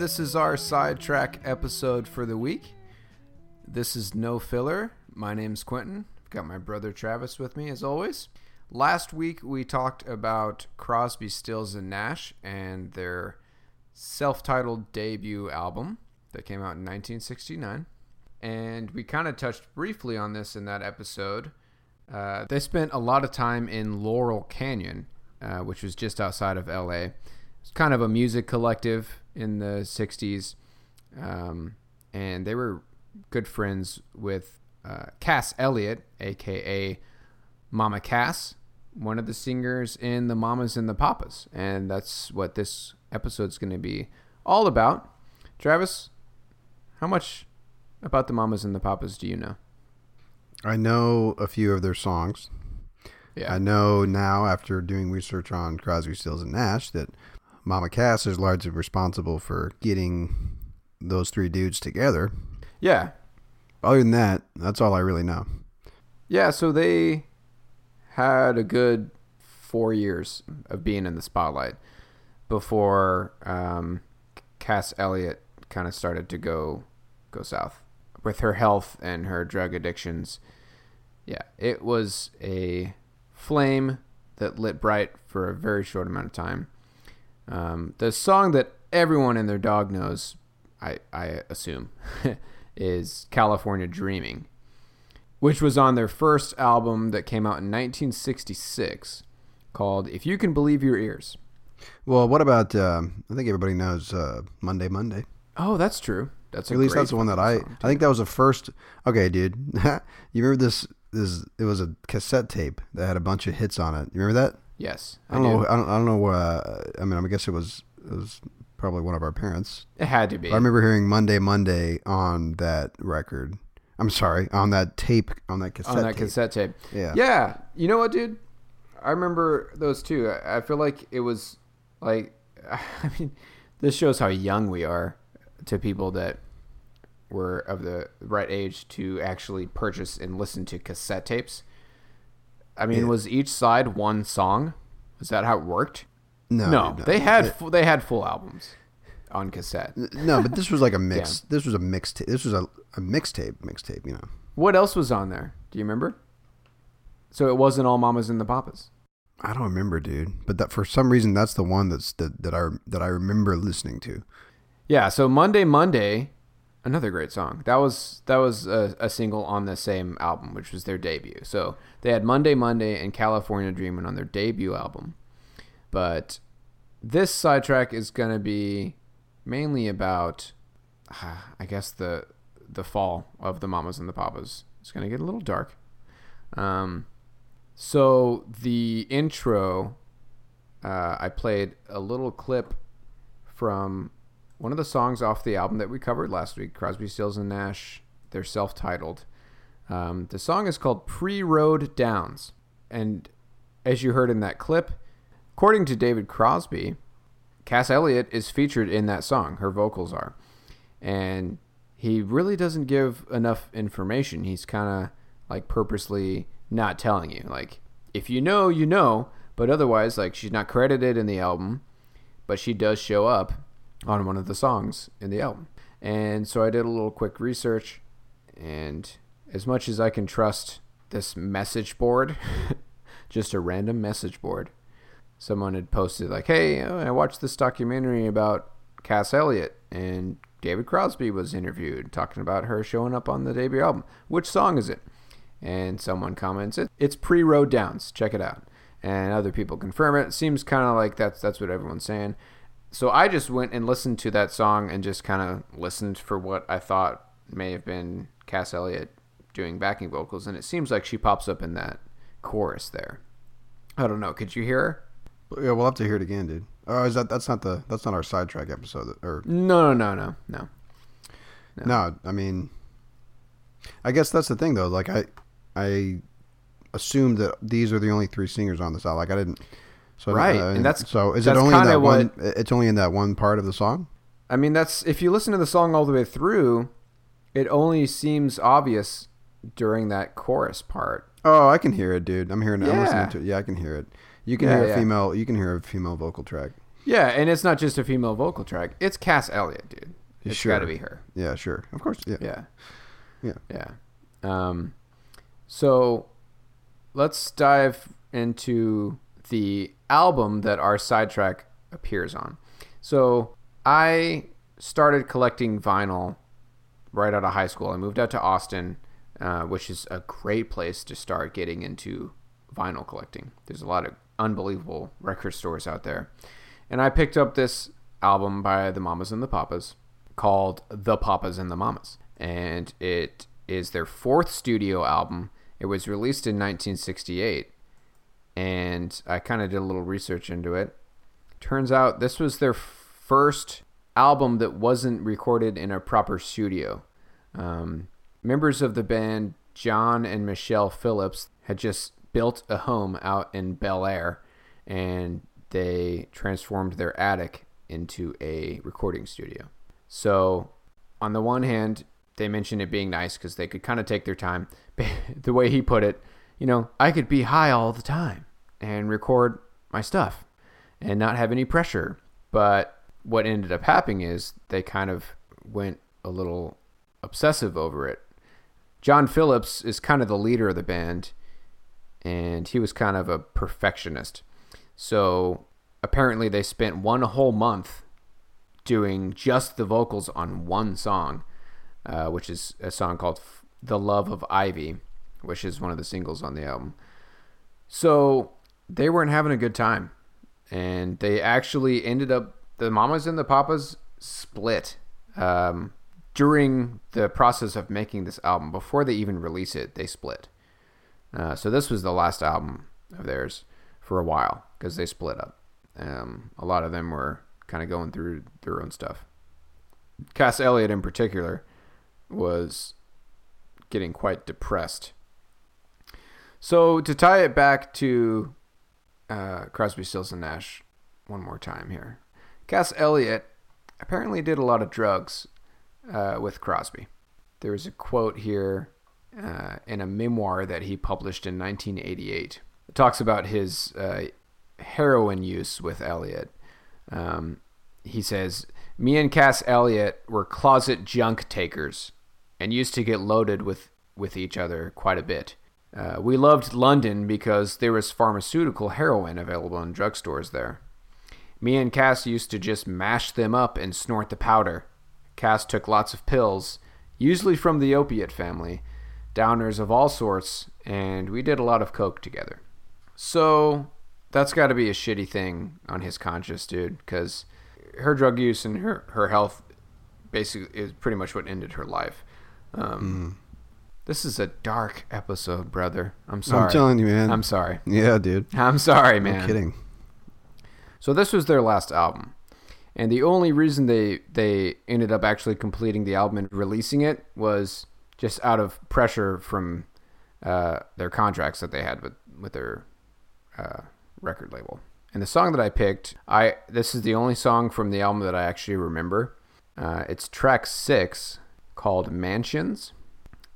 This is our sidetrack episode for the week. This is no filler. My name's Quentin. I've got my brother Travis with me as always. Last week we talked about Crosby, Stills, and Nash and their self-titled debut album that came out in 1969. And we kind of touched briefly on this in that episode. Uh, they spent a lot of time in Laurel Canyon, uh, which was just outside of LA. It's kind of a music collective in the 60s. Um, and they were good friends with uh, Cass Elliot, aka Mama Cass, one of the singers in the Mamas and the Papas. And that's what this episode's going to be all about. Travis, how much about the Mamas and the Papas do you know? I know a few of their songs. Yeah. I know now, after doing research on Crosby, Stills, and Nash, that Mama Cass is largely responsible for getting those three dudes together. Yeah. Other than that, that's all I really know. Yeah, so they had a good four years of being in the spotlight before um, Cass Elliot kind of started to go go south with her health and her drug addictions. Yeah, it was a flame that lit bright for a very short amount of time. Um, the song that everyone and their dog knows, I, I assume, is California Dreaming which was on their first album that came out in 1966 called If You Can Believe Your Ears. Well, what about? Um, I think everybody knows uh, Monday, Monday. Oh, that's true. That's a At least that's the one that I. song, I think that was the first. Okay, dude. you remember this? This it was a cassette tape that had a bunch of hits on it. You remember that? Yes, I don't know. I don't, I don't know. Uh, I mean, I guess it was it was probably one of our parents. It had to be. I remember hearing Monday, Monday on that record. I'm sorry, on that tape, on that cassette. on that tape. cassette tape. Yeah. Yeah. You know what, dude? I remember those too. I I feel like it was like, I mean, this shows how young we are to people that were of the right age to actually purchase and listen to cassette tapes. I mean, Yeah. was each side one song? Is that how it worked? No, No, no, they had fu- they had full albums on cassette. no, but this was like a mix. This was a mixtape. This was a, a mixtape. Mixtape. You know. What else was on there? Do you remember? So it wasn't all Mamas and the Papas. I don't remember, dude. But that for some reason that's the one that's that, that I that I remember listening to. Yeah, so Monday Monday, another great song. That was that was a, a single on the same album, which was their debut. So they had Monday Monday and California Dreamin' on their debut album. But this sidetrack is gonna be mainly about, I guess the the fall of the Mamas and the Papas. It's gonna get a little dark. Um, so the intro, uh, I played a little clip from one of the songs off the album that we covered last week, Crosby, Stills and Nash. They're self-titled. Um, the song is called "Pre-Road Downs," and as you heard in that clip, according to David Crosby, Cass Elliot is featured in that song. Her vocals are, and he really doesn't give enough information. He's kind of like purposely not telling you. Like, if you know, you know, but otherwise, like, she's not credited in the album, but she does show up on one of the songs in the album. And so I did a little quick research, and as much as I can trust this message board, just a random message board, someone had posted, like, hey, I watched this documentary about Cass Elliot, and David Crosby was interviewed talking about her showing up on the debut album. Which song is it? And someone comments, it, it's pre Road Downs. Check it out. And other people confirm it. It seems kind of like that's that's what everyone's saying. So I just went and listened to that song and just kind of listened for what I thought may have been Cass Elliot doing backing vocals, and it seems like she pops up in that chorus there. I don't know. Could you hear her? Yeah, we'll have to hear it again, dude. Oh, is that that's not the that's not our sidetrack episode or No, no, no, no, no. no? I mean, I guess that's the thing though. Like I, I assumed that these are the only three singers on this album. Like I didn't. So Right, uh, and that's- so is that's it only in that one? It's only in that one part of the song. I mean, that's if you listen to the song all the way through, it only seems obvious during that chorus part. Oh, I can hear it, dude. I'm hearing. I'm Yeah. listening to it. Yeah, I can hear it. You can Yeah, hear a yeah. female. You can hear a female vocal track. Yeah, and it's not just a female vocal track; it's Cass Elliot, dude. It's Sure. got to be her. Yeah, sure. Of course. Yeah. Yeah. Yeah. Yeah. Um, so let's dive into the album that our sidetrack appears on. So I started collecting vinyl right out of high school. I moved out to Austin, uh, which is a great place to start getting into vinyl collecting. There's a lot of unbelievable record stores out there. And I picked up this album by the Mamas and the Papas called The Papas and the Mamas. And it is their fourth studio album. It was released in 1968. And I kind of did a little research into it. Turns out this was their first album that wasn't recorded in a proper studio. Um, members of the band, John and Michelle Phillips, had just built a home out in Bel Air and they transformed their attic into a recording studio. So, on the one hand, they mentioned it being nice because they could kind of take their time. the way he put it, you know, I could be high all the time and record my stuff and not have any pressure. But what ended up happening is they kind of went a little obsessive over it. John Phillips is kind of the leader of the band, and he was kind of a perfectionist. So apparently, they spent one whole month doing just the vocals on one song, uh, which is a song called The Love of Ivy, which is one of the singles on the album. So they weren't having a good time. And they actually ended up, the mamas and the papas split um, during the process of making this album. Before they even release it, they split. Uh, so this was the last album of theirs for a while because they split up. Um, a lot of them were kind of going through their own stuff. Cass Elliot, in particular, was getting quite depressed. So to tie it back to uh, Crosby, Stills, and Nash one more time here, Cass Elliot apparently did a lot of drugs uh, with Crosby. There is a quote here uh, in a memoir that he published in 1988. It talks about his uh, heroin use with Elliot. Um, he says, Me and Cass Elliot were closet junk takers and used to get loaded with, with each other quite a bit. Uh, we loved London because there was pharmaceutical heroin available in drugstores there. Me and Cass used to just mash them up and snort the powder. Cass took lots of pills, usually from the opiate family, downers of all sorts, and we did a lot of coke together. So that's got to be a shitty thing on his conscience, dude, because her drug use and her, her health basically is pretty much what ended her life. Um, This is a dark episode, brother. I'm sorry. I'm telling you, man. I'm sorry. yeah, dude. I'm sorry, man. No kidding. So this was their last album. And the only reason they they ended up actually completing the album and releasing it was just out of pressure from uh, their contracts that they had with with their uh, record label. And the song that I picked, I this is the only song from the album that I actually remember. Uh, it's track six called Mansions,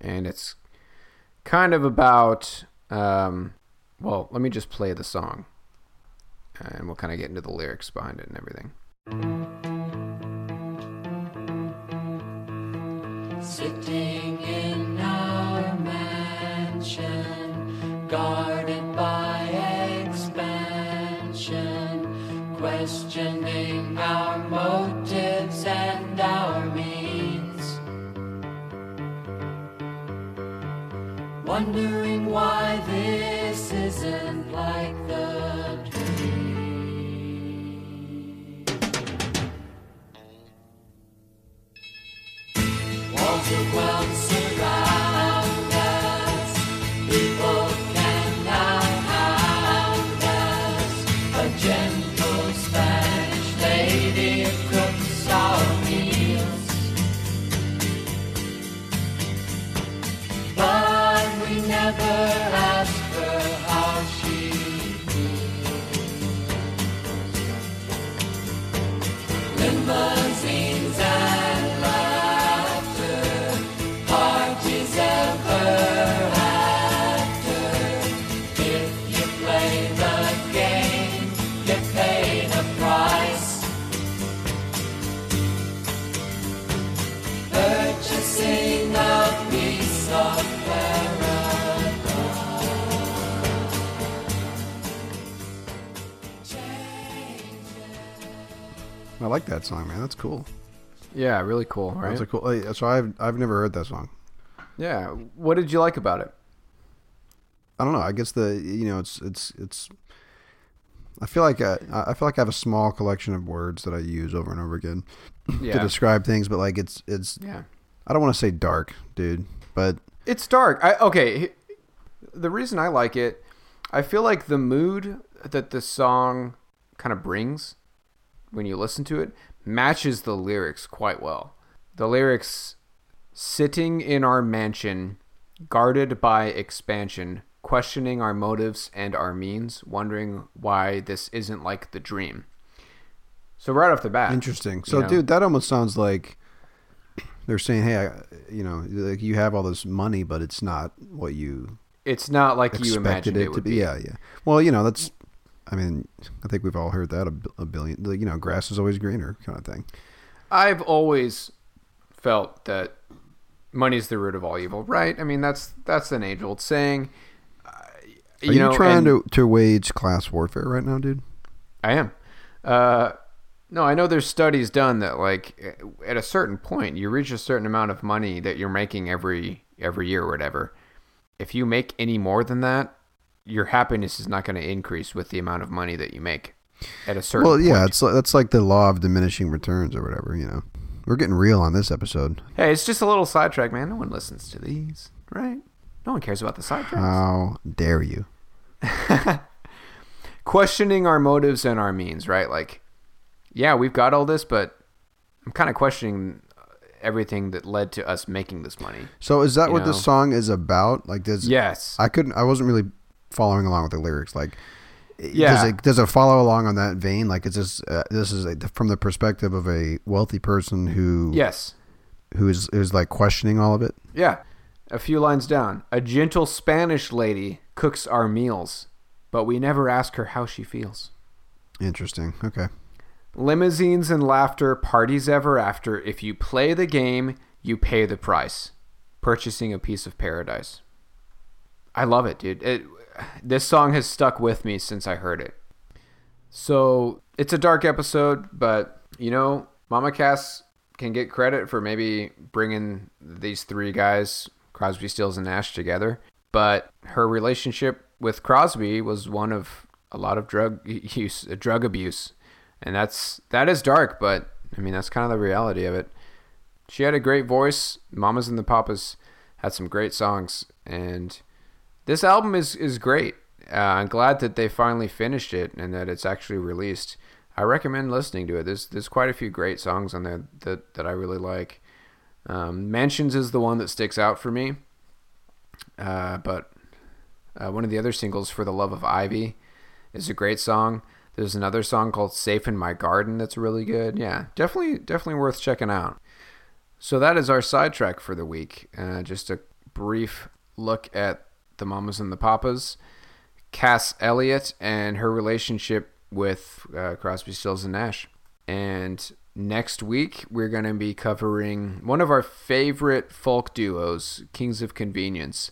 and it's kind of about. Um, well, let me just play the song and we'll kind of get into the lyrics behind it and everything. Sitting in our mansion, guarded by expansion, questioning like that song, man. That's cool. Yeah, really cool, right? That's a cool. uh, So I've I've never heard that song. yeah. What did you like about it? I don't know. I guess the you know it's it's it's. I feel like I, I feel like I have a small collection of words that I use over and over again to describe things, but like it's it's. yeah. I don't want to say dark, dude, but It's dark. I okay. The reason I like it, I feel like the mood that the song kind of brings when you listen to it matches the lyrics quite well. The lyrics sitting in our mansion, guarded by expansion, questioning our motives and our means, wondering why this isn't like the dream. So right off the bat, interesting. So, know? dude, that almost sounds like they're saying, "Hey, I, you know, like you have all this money, but it's not what you it's not like you imagined it, it, to be." be. Yeah, yeah. Well, you know, that's. I mean, I think we've all heard that a, a billion. You know, grass is always greener, kind of thing. I've always felt that money's the root of all evil, right? I mean, that's that's an age old saying. Uh, Are you, know, trying to to wage class warfare right now, dude? I am. Uh, no, I know there's studies done that like at a certain point you reach a certain amount of money that you're making every every year or whatever. If you make any more than that, your happiness is not going to increase with the amount of money that you make at a certain. Well, yeah, point. it's like, that's like the law of diminishing returns or whatever. You know, we're getting real on this episode. Hey, it's just a little sidetrack, man. No one listens to these, right? No one cares about the sidetracks. How dare you? questioning our motives and our means, right? Like, yeah, we've got all this, but I'm kind of questioning everything that led to us making this money. So is that what know? this song is about? Like, does Yes. I couldn't. I wasn't really following along with the lyrics. Like, Yeah. does it does it follow along on that vein? Like, is this uh, this is a, from the perspective of a wealthy person who yes. who is is like questioning all of it? Yeah. A few lines down. A gentle Spanish lady cooks our meals, but we never ask her how she feels. Interesting. Okay. Limousines and laughter, parties ever after. If you play the game, you pay the price. Purchasing a piece of paradise. I love it, dude. It, this song has stuck with me since I heard it. So it's a dark episode, but you know, Mama Cass can get credit for maybe bringing these three guys, Crosby, Stills, and Nash, together. But her relationship with Crosby was one of a lot of drug use, drug abuse, and that's that is dark. But I mean, that's kind of the reality of it. She had a great voice. Mamas and the Papas had some great songs, and this album is is great. Uh, I'm glad that they finally finished it and that it's actually released. I recommend listening to it. There's there's quite a few great songs on there that that I really like. Um, Mansions is the one that sticks out for me. Uh, but uh, one of the other singles, "For the Love of Ivy," is a great song. There's another song called "Safe in My Garden" that's really good. Yeah, definitely definitely worth checking out. So that is our sidetrack for the week. Uh, just a brief look at the Mamas and the Papas, Cass Elliot, and her relationship with uh, Crosby, Stills, and Nash. And next week, we're going to be covering one of our favorite folk duos, Kings of Convenience.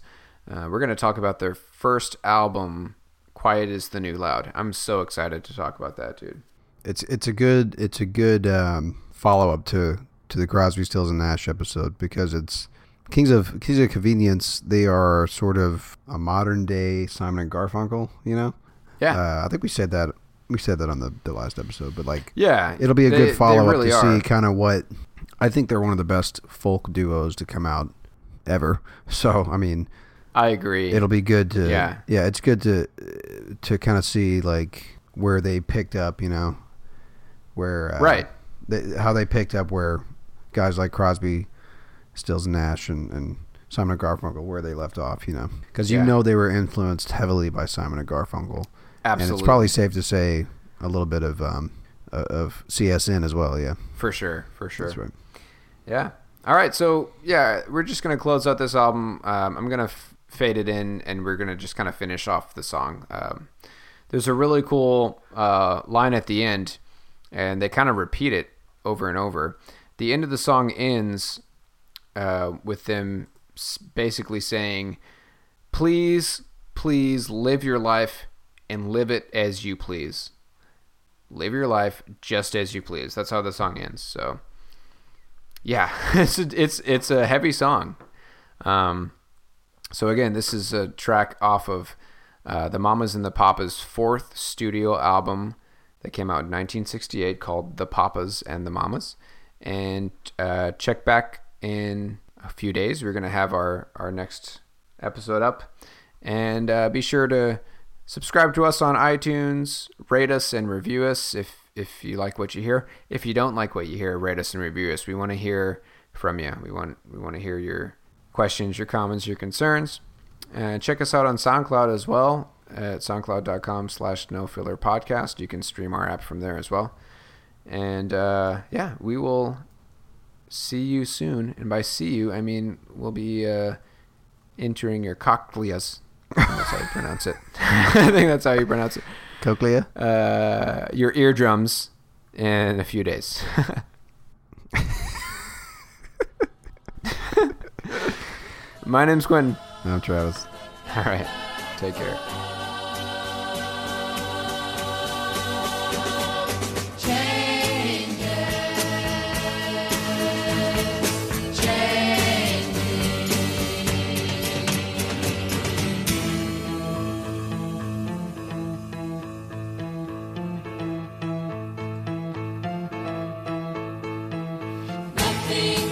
Uh, we're going to talk about their first album, Quiet is the New Loud. I'm so excited to talk about that, dude. It's it's a good it's a good um, follow up to to the Crosby, Stills and Nash episode because it's Kings of Kings of Convenience. They are sort of a modern day Simon and Garfunkel. You know, Yeah. uh, I think we said that we said that on the, the last episode, but like yeah. it'll be a they- good follow up really to are. see kind of what I think they're one of the best folk duos to come out ever. So I mean, I agree. it'll be good to Yeah. yeah it's good to to kind of see like where they picked up you know where uh, Right. they, how they picked up where guys like Crosby Stills Nash and, and Simon and Garfunkel where they left off you know because you Yeah. know they were influenced heavily by Simon and Garfunkel Absolutely. and it's probably safe to say a little bit of um of CSN as well yeah For sure. For sure. that's right Yeah. All right. So yeah, we're just gonna close out this album. Um, I'm gonna f- fade it in, and we're gonna just kind of finish off the song. Um, there's a really cool uh, line at the end, and they kind of repeat it over and over. The end of the song ends uh, with them basically saying, "Please, please live your life and live it as you please." live your life just as you please. That's how the song ends. So, yeah, it's a, it's it's a heavy song. Um, so again, this is a track off of uh, the Mamas and the Papas' fourth studio album that came out in 1968 called The Papas and the Mamas. And uh, check back in a few days. We're going to have our, our next episode up. And uh, be sure to subscribe to us on iTunes, rate us and review us if, if you like what you hear. If you don't like what you hear, rate us and review us. We want to hear from you. We want we want to hear your questions, your comments, your concerns. And check us out on SoundCloud as well at soundcloud.com slash no filler podcast. You can stream our app from there as well. And uh, yeah, we will see you soon. And by see you, I mean we'll be uh, entering your cochleas. That's how you pronounce it. I think that's how you pronounce it. Cochlea? Uh, your eardrums in a few days. My name's Quentin. No, Travis. All right. Take care. Nothing